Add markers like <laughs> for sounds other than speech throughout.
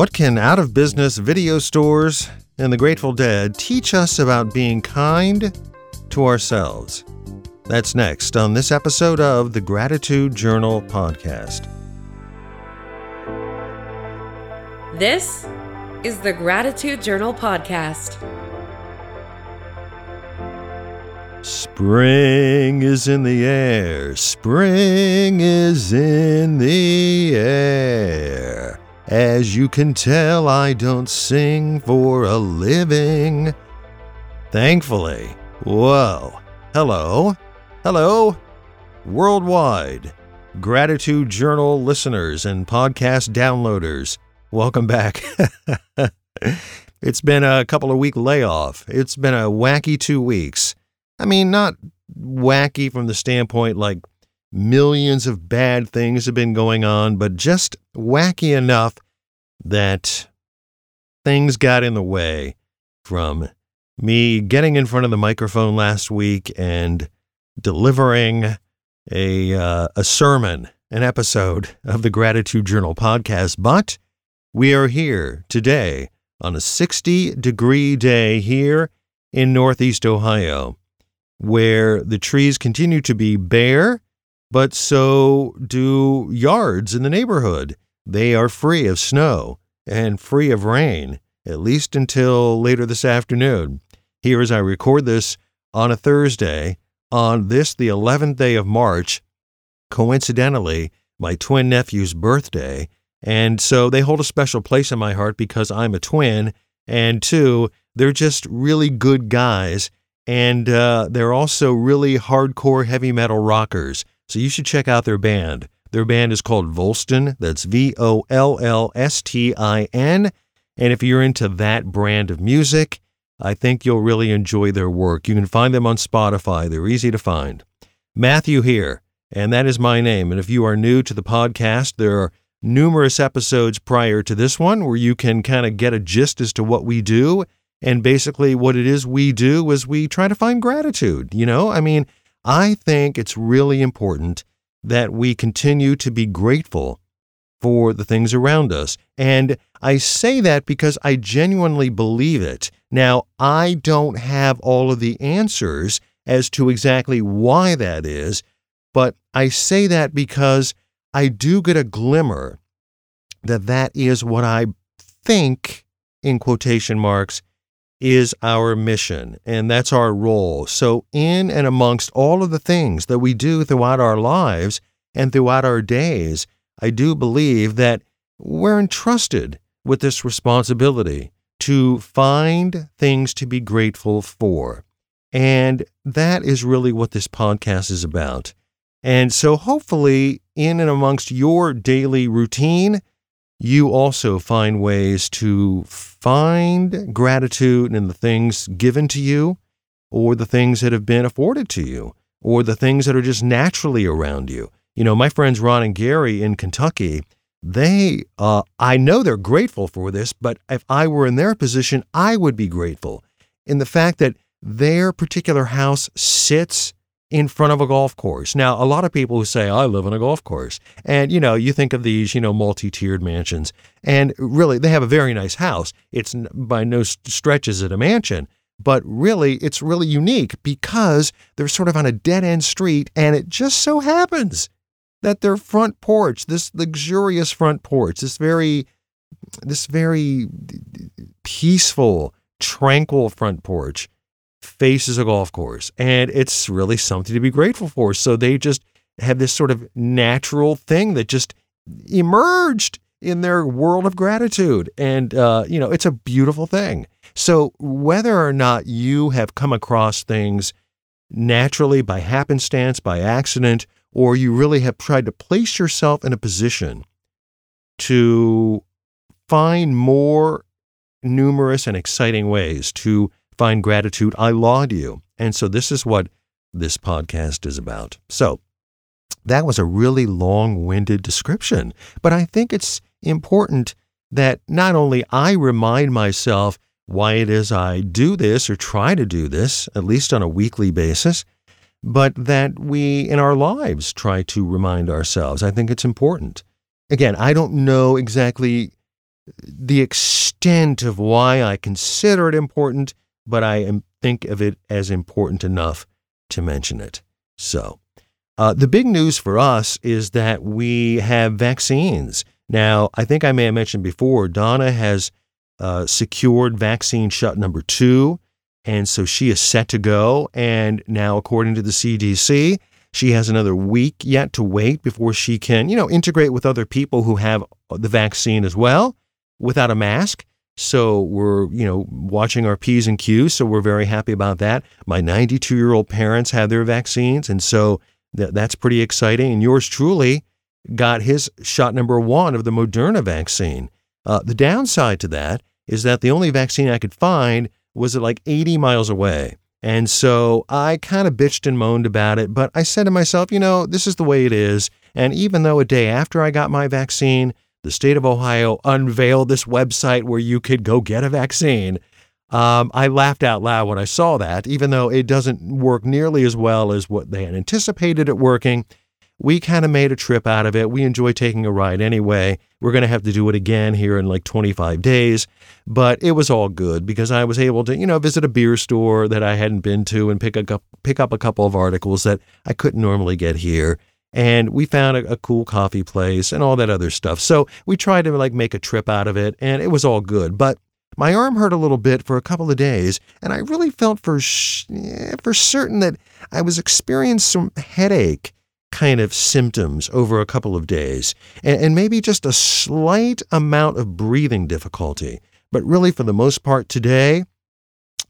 What can out of business video stores and the Grateful Dead teach us about being kind to ourselves? That's next on this episode of the Gratitude Journal podcast. This is the Gratitude Journal podcast. Spring is in the air. Spring is in the air. As you can tell, I don't sing for a living. Thankfully. Whoa. Hello. Hello. Worldwide. Gratitude Journal listeners and podcast downloaders. Welcome back. <laughs> it's been a couple of week layoff. It's been a wacky two weeks. I mean, not wacky from the standpoint like millions of bad things have been going on, but just wacky enough that things got in the way from me getting in front of the microphone last week and delivering a uh, a sermon, an episode of the Gratitude Journal podcast. But we are here today on a 60 degree day here in Northeast Ohio where the trees continue to be bare, but so do yards in the neighborhood. They are free of snow and free of rain, at least until later this afternoon. Here, as I record this on a Thursday, on this, the 11th day of March, coincidentally, my twin nephew's birthday. And so they hold a special place in my heart because I'm a twin. And two, they're just really good guys and uh, they're also really hardcore heavy metal rockers. So you should check out their band. Their band is called Vollstin. That's V O L L S T I N. And if you're into that brand of music, I think you'll really enjoy their work. You can find them on Spotify, they're easy to find. Matthew here, and that is my name. And if you are new to the podcast, there are numerous episodes prior to this one where you can kind of get a gist as to what we do and basically, what it is we do is we try to find gratitude. You know, I mean, I think it's really important that we continue to be grateful for the things around us. And I say that because I genuinely believe it. Now, I don't have all of the answers as to exactly why that is, but I say that because I do get a glimmer that that is what I think, in quotation marks, is our mission, and that's our role. So, in and amongst all of the things that we do throughout our lives and throughout our days, I do believe that we're entrusted with this responsibility to find things to be grateful for. And that is really what this podcast is about. And so, hopefully, in and amongst your daily routine, you also find ways to find gratitude in the things given to you or the things that have been afforded to you or the things that are just naturally around you. You know, my friends Ron and Gary in Kentucky, they, uh, I know they're grateful for this, but if I were in their position, I would be grateful in the fact that their particular house sits in front of a golf course. Now, a lot of people who say, I live in a golf course, and you know, you think of these, you know, multi tiered mansions, and really, they have a very nice house. It's by no stretch is it a mansion, but really, it's really unique because they're sort of on a dead end street, and it just so happens that their front porch, this luxurious front porch, this very, this very peaceful, tranquil front porch, faces a golf course. And it's really something to be grateful for. So they just have this sort of natural thing that just emerged in their world of gratitude. And, uh, you know, it's a beautiful thing. So whether or not you have come across things naturally by happenstance, by accident, or you really have tried to place yourself in a position to find more numerous and exciting ways to find gratitude, I laud you. And so this is what this podcast is about. So that was a really long winded description, but I think it's important that not only I remind myself why it is I do this or try to do this, at least on a weekly basis, but that we in our lives try to remind ourselves. I think it's important. Again, I don't know exactly the extent of why I consider it important, but I am, think of it as important enough to mention it. So, uh, the big news for us is that we have vaccines. Now, I think I may have mentioned before, Donna has uh, secured vaccine shot number two. And so she is set to go. And now, according to the CDC, she has another week yet to wait before she can, you know, integrate with other people who have the vaccine as well without a mask. So we're, you know, watching our P's and Q's. So we're very happy about that. My 92 year old parents had their vaccines. And so th- that's pretty exciting. And yours truly got his shot number one of the Moderna vaccine. Uh, the downside to that is that the only vaccine I could find was at like 80 miles away. And so I kind of bitched and moaned about it, but I said to myself, you know, this is the way it is. And even though a day after I got my vaccine, the state of Ohio unveiled this website where you could go get a vaccine, um, I laughed out loud when I saw that, even though it doesn't work nearly as well as what they had anticipated it working we kind of made a trip out of it. We enjoy taking a ride anyway. We're going to have to do it again here in like 25 days, but it was all good because I was able to, you know, visit a beer store that I hadn't been to and pick up pick up a couple of articles that I couldn't normally get here. And we found a, a cool coffee place and all that other stuff. So we tried to like make a trip out of it, and it was all good. But my arm hurt a little bit for a couple of days, and I really felt for sh- for certain that I was experiencing some headache kind of symptoms over a couple of days, and, and maybe just a slight amount of breathing difficulty. But really, for the most part today,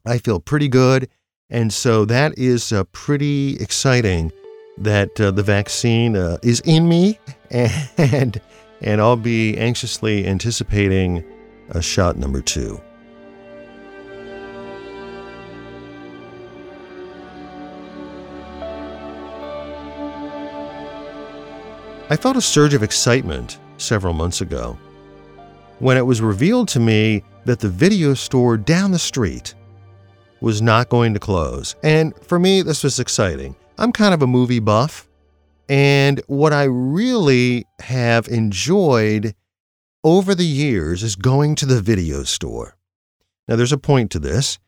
I feel pretty good. And so that is uh, pretty exciting that uh, the vaccine uh, is in me, and, and I'll be anxiously anticipating a shot number two. I felt a surge of excitement several months ago when it was revealed to me that the video store down the street was not going to close. And for me, this was exciting. I'm kind of a movie buff, and what I really have enjoyed over the years is going to the video store. Now, there's a point to this,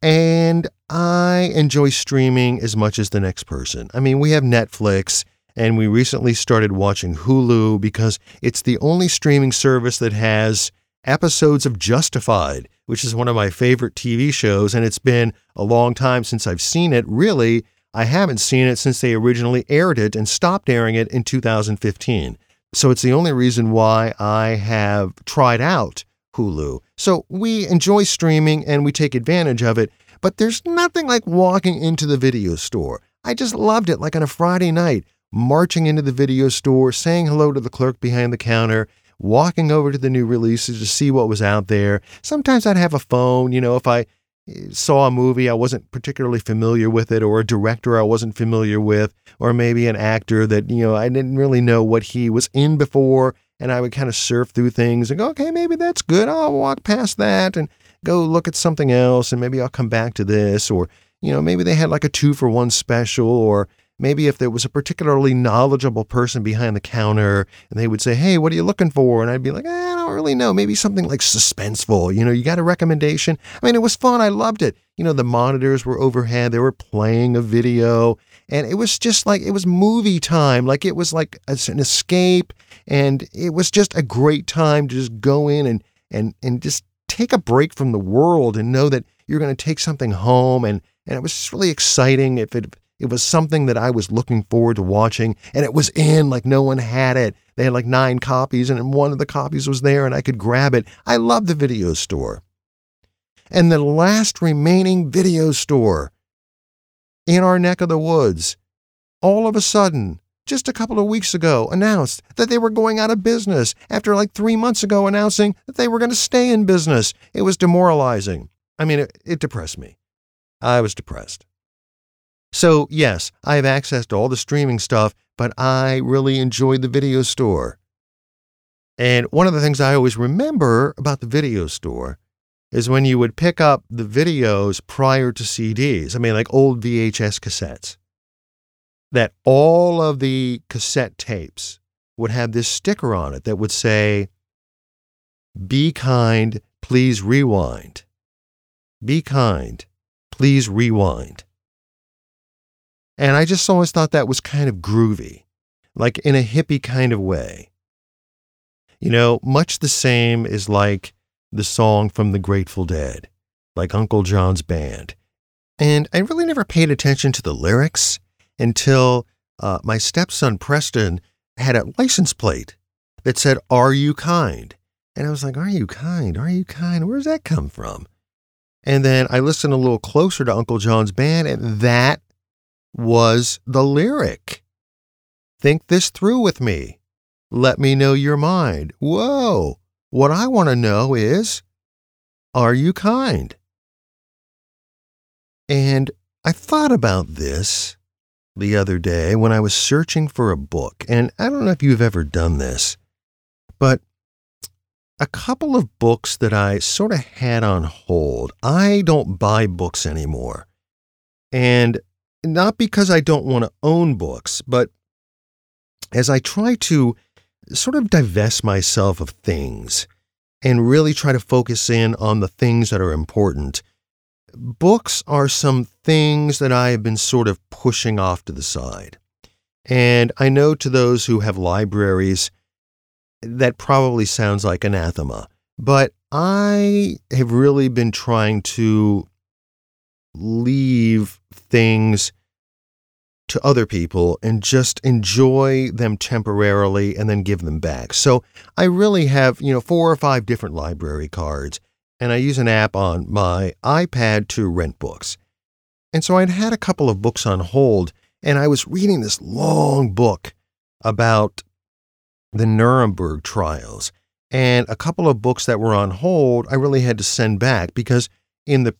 and I enjoy streaming as much as the next person. I mean, we have Netflix and we recently started watching Hulu because it's the only streaming service that has episodes of Justified, which is one of my favorite TV shows. And it's been a long time since I've seen it. Really, I haven't seen it since they originally aired it and stopped airing it in 2015. So it's the only reason why I have tried out Hulu. So we enjoy streaming and we take advantage of it, but there's nothing like walking into the video store. I just loved it like on a Friday night marching into the video store, saying hello to the clerk behind the counter, walking over to the new releases to see what was out there. Sometimes I'd have a phone, you know, if I saw a movie I wasn't particularly familiar with it or a director I wasn't familiar with or maybe an actor that you know I didn't really know what he was in before and I would kind of surf through things and go okay maybe that's good. I'll walk past that and go look at something else and maybe I'll come back to this or you know maybe they had like a 2 for 1 special or maybe if there was a particularly knowledgeable person behind the counter and they would say, Hey, what are you looking for? And I'd be like, eh, I don't really know. Maybe something like suspenseful. You know, you got a recommendation? I mean, it was fun. I loved it. You know, the monitors were overhead, they were playing a video. And it was just like, it was movie time. Like it was like an escape. And it was just a great time to just go in and, and, and just take a break from the world and know that you're going to take something home. And, and it was really exciting if it, it was something that I was looking forward to watching, and it was in like no one had it. They had like nine copies, and one of the copies was there, and I could grab it. I love the video store. And the last remaining video store in our neck of the woods, all of a sudden, just a couple of weeks ago, announced that they were going out of business after like three months ago announcing that they were going to stay in business. It was demoralizing. I mean, it, it depressed me. I was depressed. So, yes, I have access to all the streaming stuff, but I really enjoyed the video store. And one of the things I always remember about the video store is when you would pick up the videos prior to CDs, I mean, like old VHS cassettes, that all of the cassette tapes would have this sticker on it that would say, Be kind, please rewind. Be kind, please rewind. And I just always thought that was kind of groovy, like in a hippie kind of way. You know, much the same is like the song from the Grateful Dead, like Uncle John's Band. And I really never paid attention to the lyrics until uh, my stepson Preston had a license plate that said, Are you kind? And I was like, Are you kind? Are you kind? Where does that come from? And then I listened a little closer to Uncle John's band, and that was the lyric. Think this through with me. Let me know your mind. Whoa. What I want to know is, are you kind? And I thought about this the other day when I was searching for a book. And I don't know if you've ever done this, but a couple of books that I sort of had on hold. I don't buy books anymore. And not because I don't want to own books, but as I try to sort of divest myself of things and really try to focus in on the things that are important, books are some things that I have been sort of pushing off to the side. And I know to those who have libraries, that probably sounds like anathema, but I have really been trying to leave things to other people and just enjoy them temporarily and then give them back. So I really have, you know, four or five different library cards and I use an app on my iPad to rent books. And so I'd had a couple of books on hold, and I was reading this long book about the Nuremberg trials. And a couple of books that were on hold, I really had to send back because, in the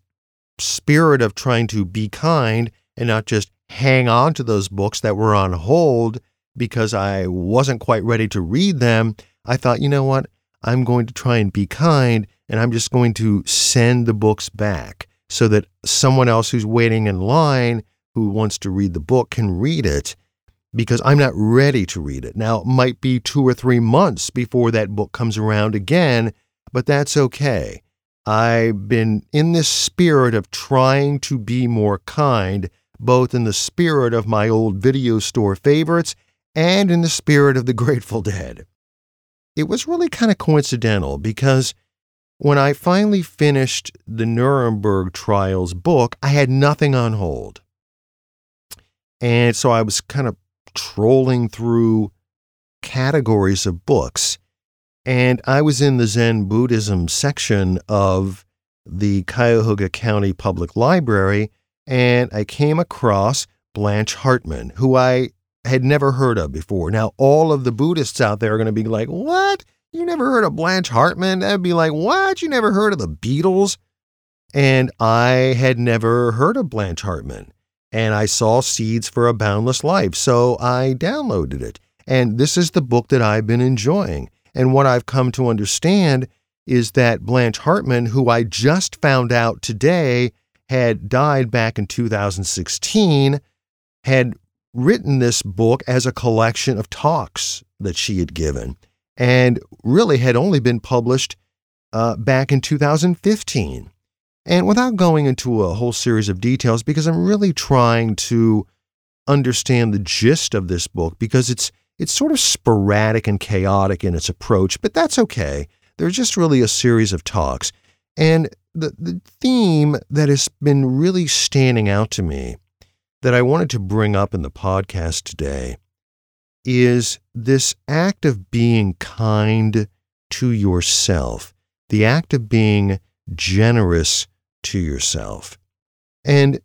spirit of trying to be kind and not just hang on to those books that were on hold because I wasn't quite ready to read them, I thought, you know what? I'm going to try and be kind and I'm just going to send the books back so that someone else who's waiting in line who wants to read the book can read it because I'm not ready to read it. Now, it might be two or three months before that book comes around again, but that's okay. I've been in this spirit of trying to be more kind, both in the spirit of my old video store favorites and in the spirit of the <laughs> Grateful Dead. It was really kind of coincidental because when I finally finished the Nuremberg trials book, I had nothing on hold. And so I was kind of trolling through categories of books. And I was in the Zen Buddhism section of the Cuyahoga County Public Library, and I came across Blanche Hartman, who I had never heard of before. Now, all of the Buddhists out there are going to be like, What? You never heard of Blanche Hartman? That'd be like, what? You never heard of the Beatles? And I had never heard of Blanche Hartman. And I saw Seeds for a Boundless Life. So I downloaded it. And this is the book that I've been enjoying. And what I've come to understand is that Blanche Hartman, who I just found out today had died back in 2016, had written this book as a collection of talks that she had given and really had only been published uh, back in 2015. And without going into a whole series of details, because I'm really trying to understand the gist of this book, because it's it's sort of sporadic and chaotic in its approach, but that's okay. There's just really a series of talks. And the, the theme that has been really standing out to me that I wanted to bring up in the podcast today is this act of being kind to yourself, the act of being generous to yourself. And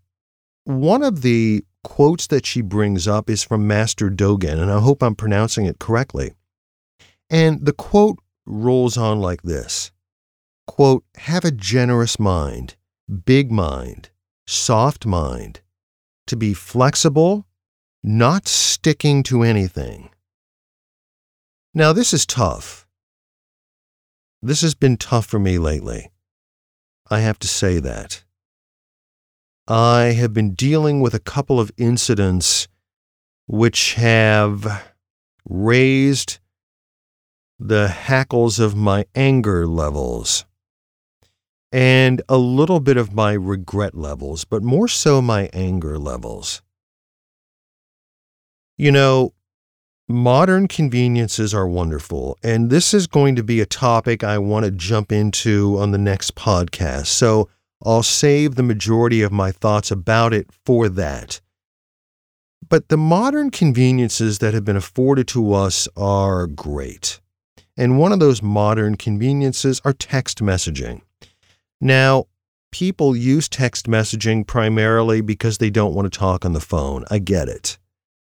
one of the quotes that she brings up is from Master Dogen, and I hope I'm pronouncing it correctly. And the quote rolls on like this quote, Have a generous mind, big mind, soft mind, to be flexible not sticking to anything. Now, this is tough. This has been tough for me lately. I have to say that. I have been dealing with a couple of incidents which have raised the hackles of my anger levels and a little bit of my regret levels, but more so my anger levels. You know, modern conveniences are wonderful, and this is going to be a topic I want to jump into on the next podcast. So I'll save the majority of my thoughts about it for that. But the modern conveniences that have been afforded to us are great. And one of those modern conveniences are text messaging. Now, people use text messaging primarily because they don't want to talk on the phone. I get it.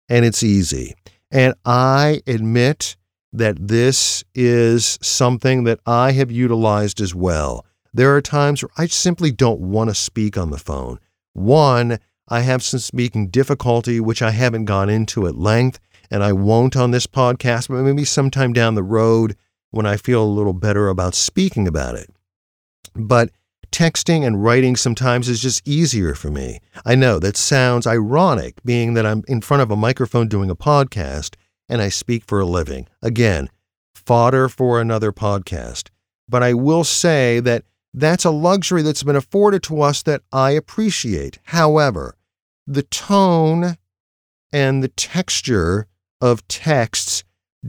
And it's easy. And I admit that this is something that I have utilized as well. There are times where I simply don't want to speak on the phone. One, I have some speaking difficulty, which I haven't gone into at length, and I won't on this podcast, but maybe sometime down the road when I feel a little better about speaking about it. But texting and writing sometimes is just easier for me. I know that sounds ironic, being that I'm in front of a microphone doing a podcast and I speak for a living. Again, fodder for another podcast. But I will say that that's a luxury that's been afforded to us that I appreciate. However, the tone and the texture of texts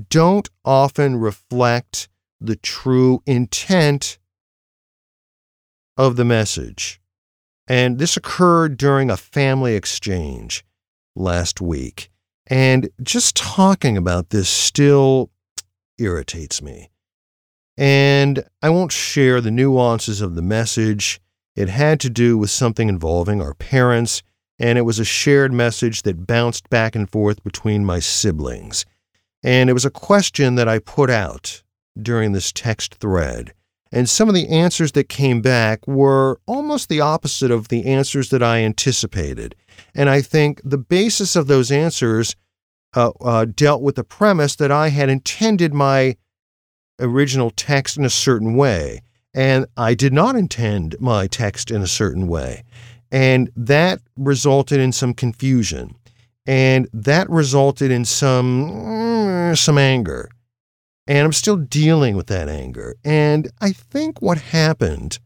don't often reflect the true intent of the message. And this occurred during a family exchange last week. And just talking about this still irritates me. And I won't share the nuances of the message. It had to do with something involving our parents, and it was a shared message that bounced back and forth between my siblings. And it was a question that I put out during this text thread. And some of the answers that came back were almost the opposite of the answers that I anticipated. And I think the basis of those answers uh, uh, dealt with the premise that I had intended my original text in a certain way. And I did not intend my text in a certain way. And that resulted in some confusion. And that resulted in some, mm, some anger. And I'm still dealing with that anger. And I think what happened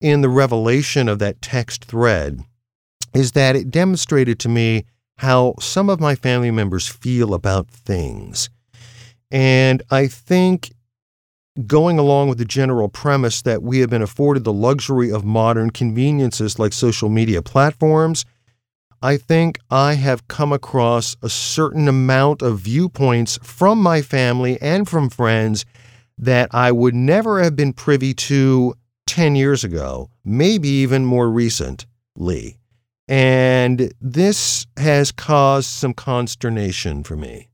in the revelation of that text thread is that it demonstrated to me how some of my family members feel about things. And I think going along with the general premise that we have been afforded the luxury of modern conveniences like social media platforms, I think I have come across a certain amount of viewpoints from my family and from friends that I would never have been privy to 10 years ago, maybe even more recently. And this has caused some consternation for me.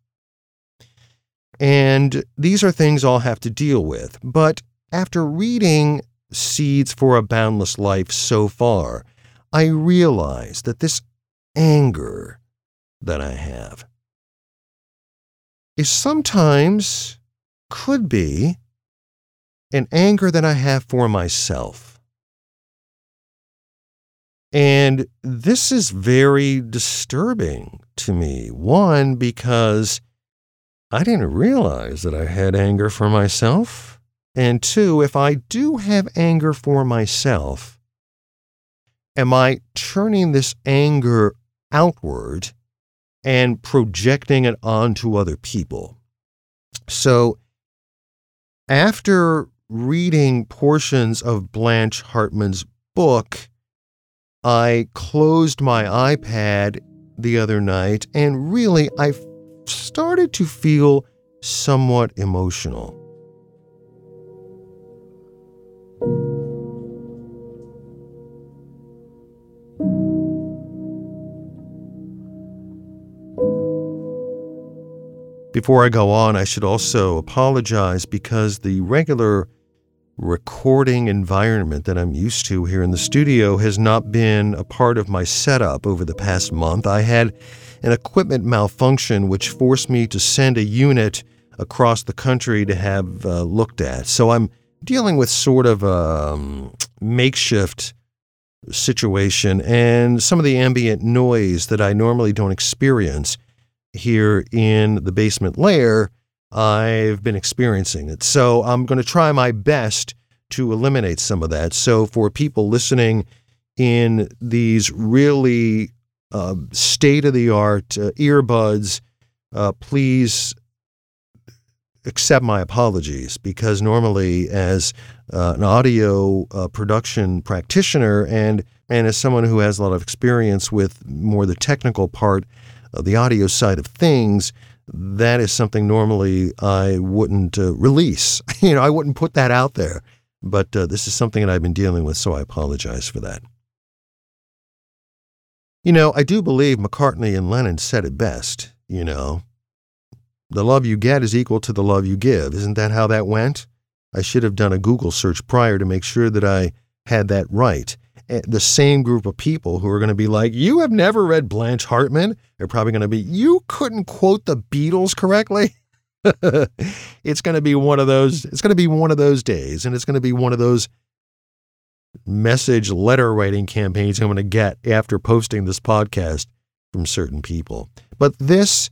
And these are things I'll have to deal with. But after reading Seeds for a Boundless Life so far, I realize that this anger that I have is sometimes, could be, an anger that I have for myself. And this is very disturbing to me. One, because I didn't realize that I had anger for myself. And two, if I do have anger for myself, am I turning this anger outward and projecting it onto other people? So, after reading portions of Blanche Hartman's book, I closed my iPad the other night and really I started to feel somewhat emotional. Before I go on, I should also apologize because the regular recording environment that I'm used to here in the studio has not been a part of my setup over the past month. I had an equipment malfunction which forced me to send a unit across the country to have uh, looked at. So I'm dealing with sort of a um, makeshift situation and some of the ambient noise that I normally don't experience here in the basement layer I've been experiencing it. So I'm going to try my best to eliminate some of that. So for people listening in these really uh, state of the art uh, earbuds, uh, please accept my apologies because normally, as uh, an audio uh, production practitioner and and as someone who has a lot of experience with more the technical part of the audio side of things, that is something normally I wouldn't uh, release. <laughs> you know, I wouldn't put that out there. But uh, this is something that I've been dealing with, so I apologize for that. You know, I do believe McCartney and Lennon said it best, you know. The love you get is equal to the love you give. Isn't that how that went? I should have done a Google search prior to make sure that I had that right. Eh, the same group of people who are going to be like, You have never read Blanche Hartman? They're probably going to be, You couldn't quote the Beatles correctly? <laughs> it's going to be one of those it's going to be one of those days and it's going to be one of those message letter writing campaigns I'm going to get after posting this podcast from certain people. But this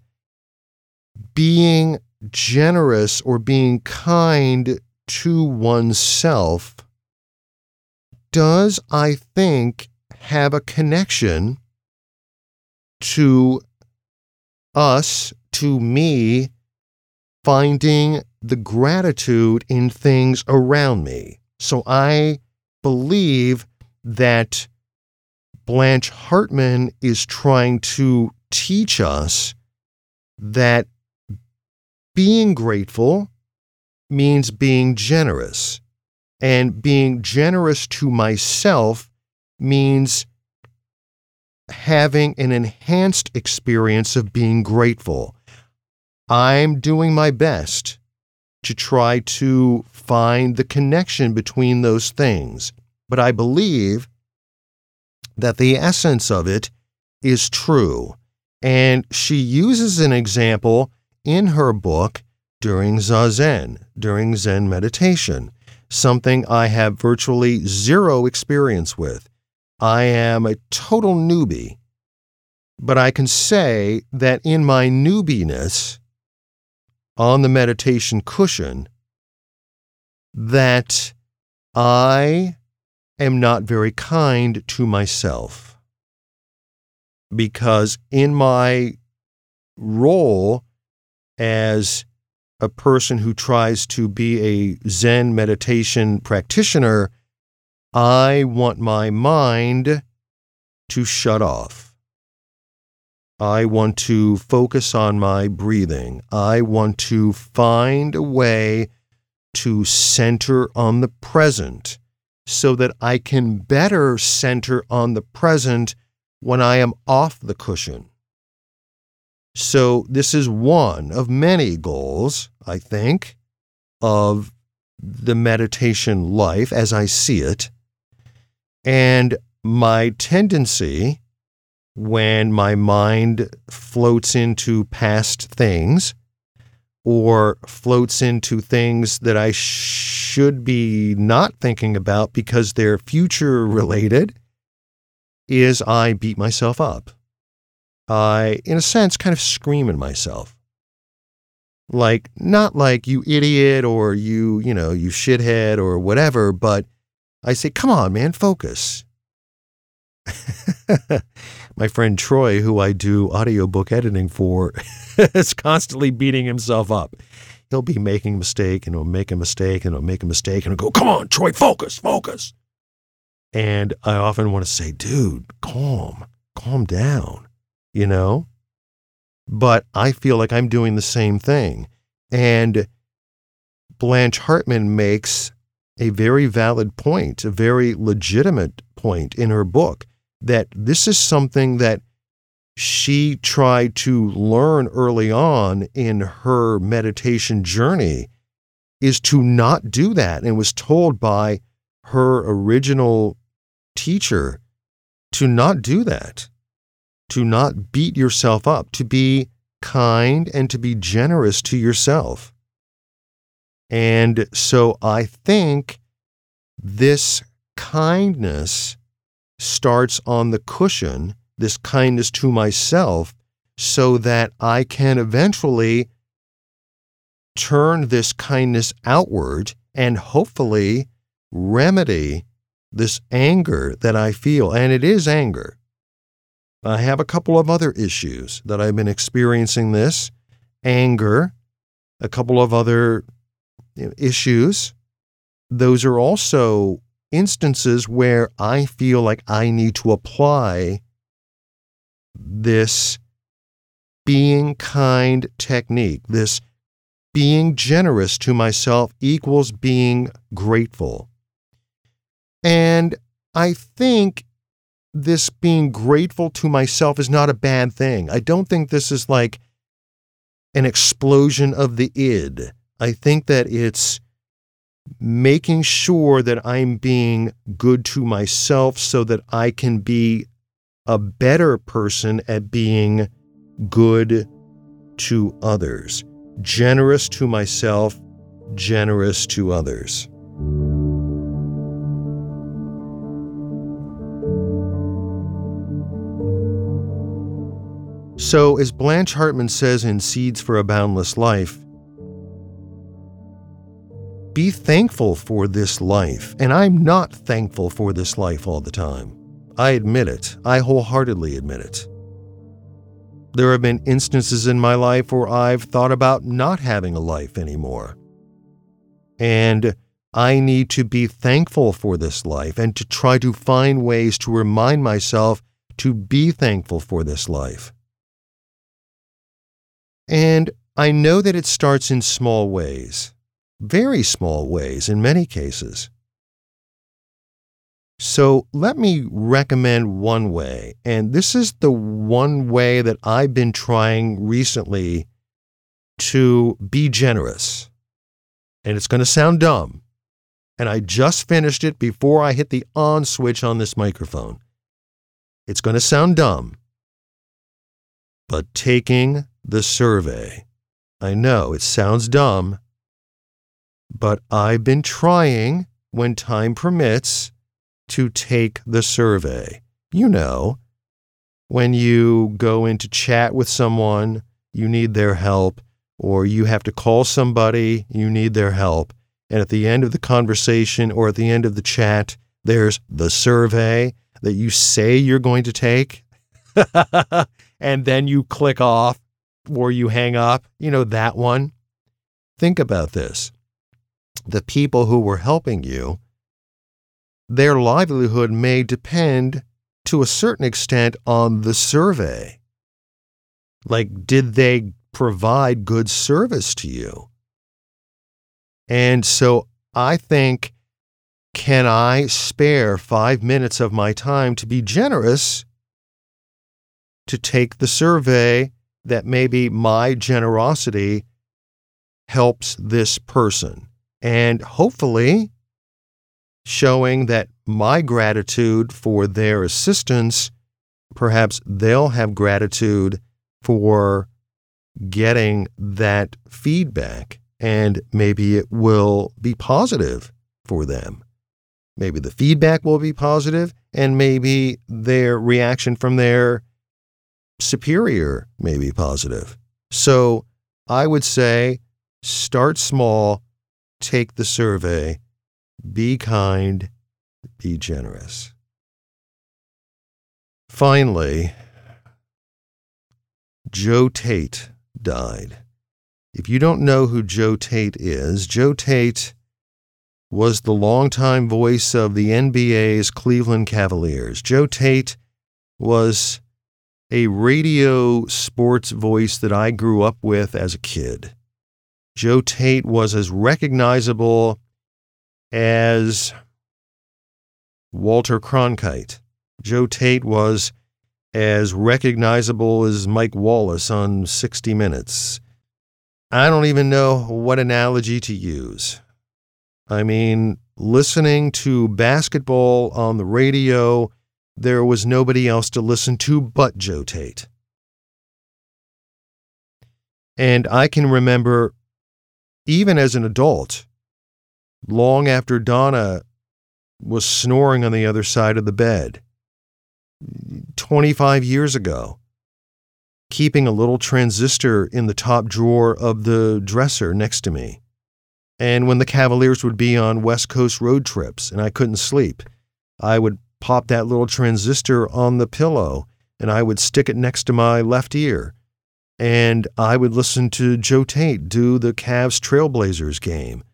being generous or being kind to oneself does, I think, have a connection to us, to me, finding the gratitude in things around me. So I believe that Blanche Hartman is trying to teach us that being grateful means being generous. And being generous to myself means having an enhanced experience of being grateful. I'm doing my best to try to find the connection between those things. But I believe that the essence of it is true. And she uses an example in her book during Zazen, during Zen meditation, something I have virtually zero experience with. I am a total newbie, but I can say that in my newbiness, on the meditation cushion that I am not very kind to myself. Because in my role as a person who tries to be a Zen meditation practitioner, I want my mind to shut off. I want to focus on my breathing. I want to find a way to center on the present so that I can better center on the present when I am off the cushion. So, this is one of many goals, I think, of the meditation life as I see it. And my tendency when my mind floats into past things or floats into things that I should be not thinking about because they're future related, is I beat myself up. I, in a sense, kind of scream at myself. Like, not like you idiot or you, you know, you shithead or whatever, but I say, come on, man, focus. <laughs> my friend Troy, who I do audiobook editing for, <laughs> is constantly beating himself up. He'll be making a mistake and he'll make a mistake and he'll make a mistake and he'll go, Come on, Troy, focus, focus. And I often want to say, Dude, calm, calm down, you know? But I feel like I'm doing the same thing. And Blanche Hartman makes a very valid point, a very legitimate point in her book that this is something that she tried to learn early on in her meditation journey is to not do that and was told by her original teacher to not do that, to not beat yourself up, to be kind and to be generous to yourself. And so I think this kindness starts on the cushion, this kindness to myself, so that I can eventually turn this kindness outward and hopefully remedy this anger that I feel. And it is anger. I have a couple of other issues that I've been experiencing this anger, a couple of other issues. Those are also instances where I feel like I need to apply this being kind technique, this being generous to myself equals being grateful. And I think this being grateful to myself is not a bad thing. I don't think this is like an explosion of the id. I think that it's making sure that I'm being good to myself so that I can be a better person at being good to others, generous to myself, generous to others. So, as Blanche Hartman says in Seeds for a Boundless Life, be thankful for this life. And I'm not thankful for this life all the time. I admit it. I wholeheartedly admit it. There have been instances in my life where I've thought about not having a life anymore. And I need to be thankful for this life and to try to find ways to remind myself to be thankful for this life. And I know that it starts in small ways, very small ways in many cases. So let me recommend one way, and this is the one way that I've been trying recently to be generous. And it's going to sound dumb. And I just finished it before I hit the on switch on this microphone. It's going to sound dumb. But taking the survey. I know it sounds dumb, but I've been trying, when time permits, to take the survey. You know, when you go into chat with someone, you need their help, or you have to call somebody, you need their help. And at the end of the conversation or at the end of the chat, there's the survey that you say you're going to take. <laughs> and then you click off or you hang up, you know, that one. Think about this. The people who were helping you, their livelihood may depend to a certain extent on the survey. Like, did they provide good service to you? And so I think, can I spare five minutes of my time to be generous to take the survey that maybe my generosity helps this person. And hopefully, showing that my gratitude for their assistance, perhaps they'll have gratitude for getting that feedback, and maybe it will be positive for them. Maybe the feedback will be positive, and maybe their reaction from their superior may be positive. So I would say start small, take the survey, be kind, be generous. Finally, Joe Tait died. If you don't know who Joe Tait is, Joe Tait was the longtime voice of the NBA's Cleveland Cavaliers. Joe Tait was a radio sports voice that I grew up with as a kid. Joe Tait was as recognizable as Walter Cronkite. Joe Tait was as recognizable as Mike Wallace on 60 Minutes. I don't even know what analogy to use. I mean, listening to basketball on the radio there was nobody else to listen to but Joe Tait. And I can remember, even as an adult, long after Donna was snoring on the other side of the bed, 25 years ago, keeping a little transistor in the top drawer of the dresser next to me. And when the Cavaliers would be on West Coast road trips and I couldn't sleep, I would pop that little transistor on the pillow and I would stick it next to my left ear. And I would listen to Joe Tait do the Cavs Trailblazers game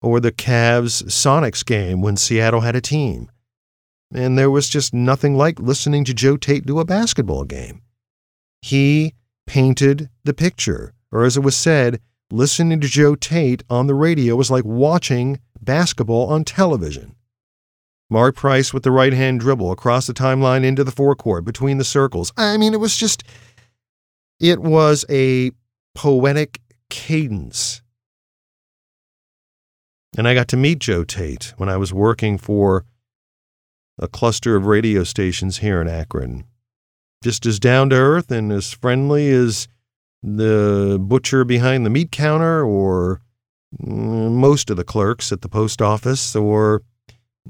or the Cavs Sonics game when Seattle had a team. And there was just nothing like listening to Joe Tait do a basketball game. He painted the picture, or as it was said, listening to Joe Tait on the radio was like watching basketball on television. Mark Price with the right hand dribble across the timeline into the forecourt between the circles. I mean, it was just, it was a poetic cadence. And I got to meet Joe Tait when I was working for a cluster of radio stations here in Akron. Just as down to earth and as friendly as the butcher behind the meat counter or mm, most of the clerks at the post office or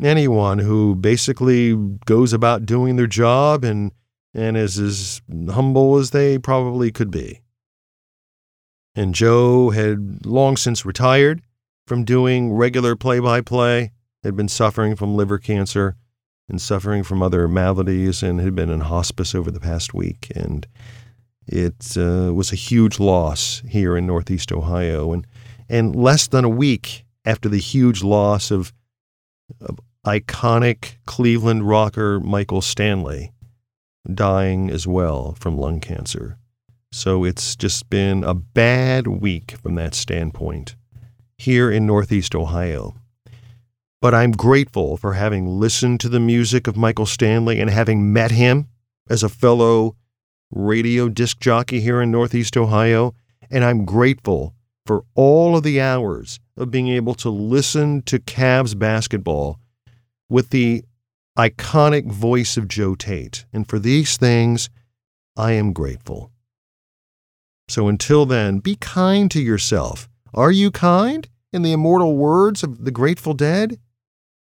anyone who basically goes about doing their job and and is as humble as they probably could be. And Joe had long since retired from doing regular play by play, had been suffering from liver cancer and suffering from other maladies and had been in hospice over the past week. And it uh, was a huge loss here in Northeast Ohio. And, and less than a week after the huge loss of, of iconic Cleveland rocker Michael Stanley dying as well from lung cancer. So it's just been a bad week from that standpoint here in Northeast Ohio. But I'm grateful for having listened to the music of Michael Stanley and having met him as a fellow radio disc jockey here in Northeast Ohio. And I'm grateful for all of the hours of being able to listen to Cavs basketball with the iconic voice of Joe Tait. And for these things, I am grateful. So until then, be kind to yourself. Are you kind? In the immortal words of the Grateful Dead?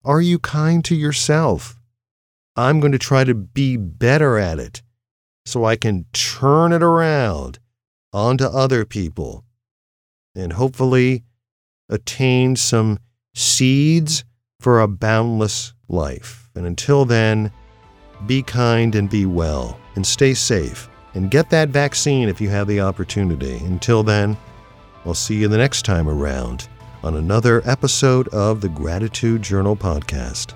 Are you kind to yourself? I'm going to try to be better at it so I can turn it around onto other people and hopefully attain some seeds for a boundless life. And until then, be kind and be well and stay safe and get that vaccine if you have the opportunity. Until then, I'll see you the next time around on another episode of the Gratitude Journal podcast.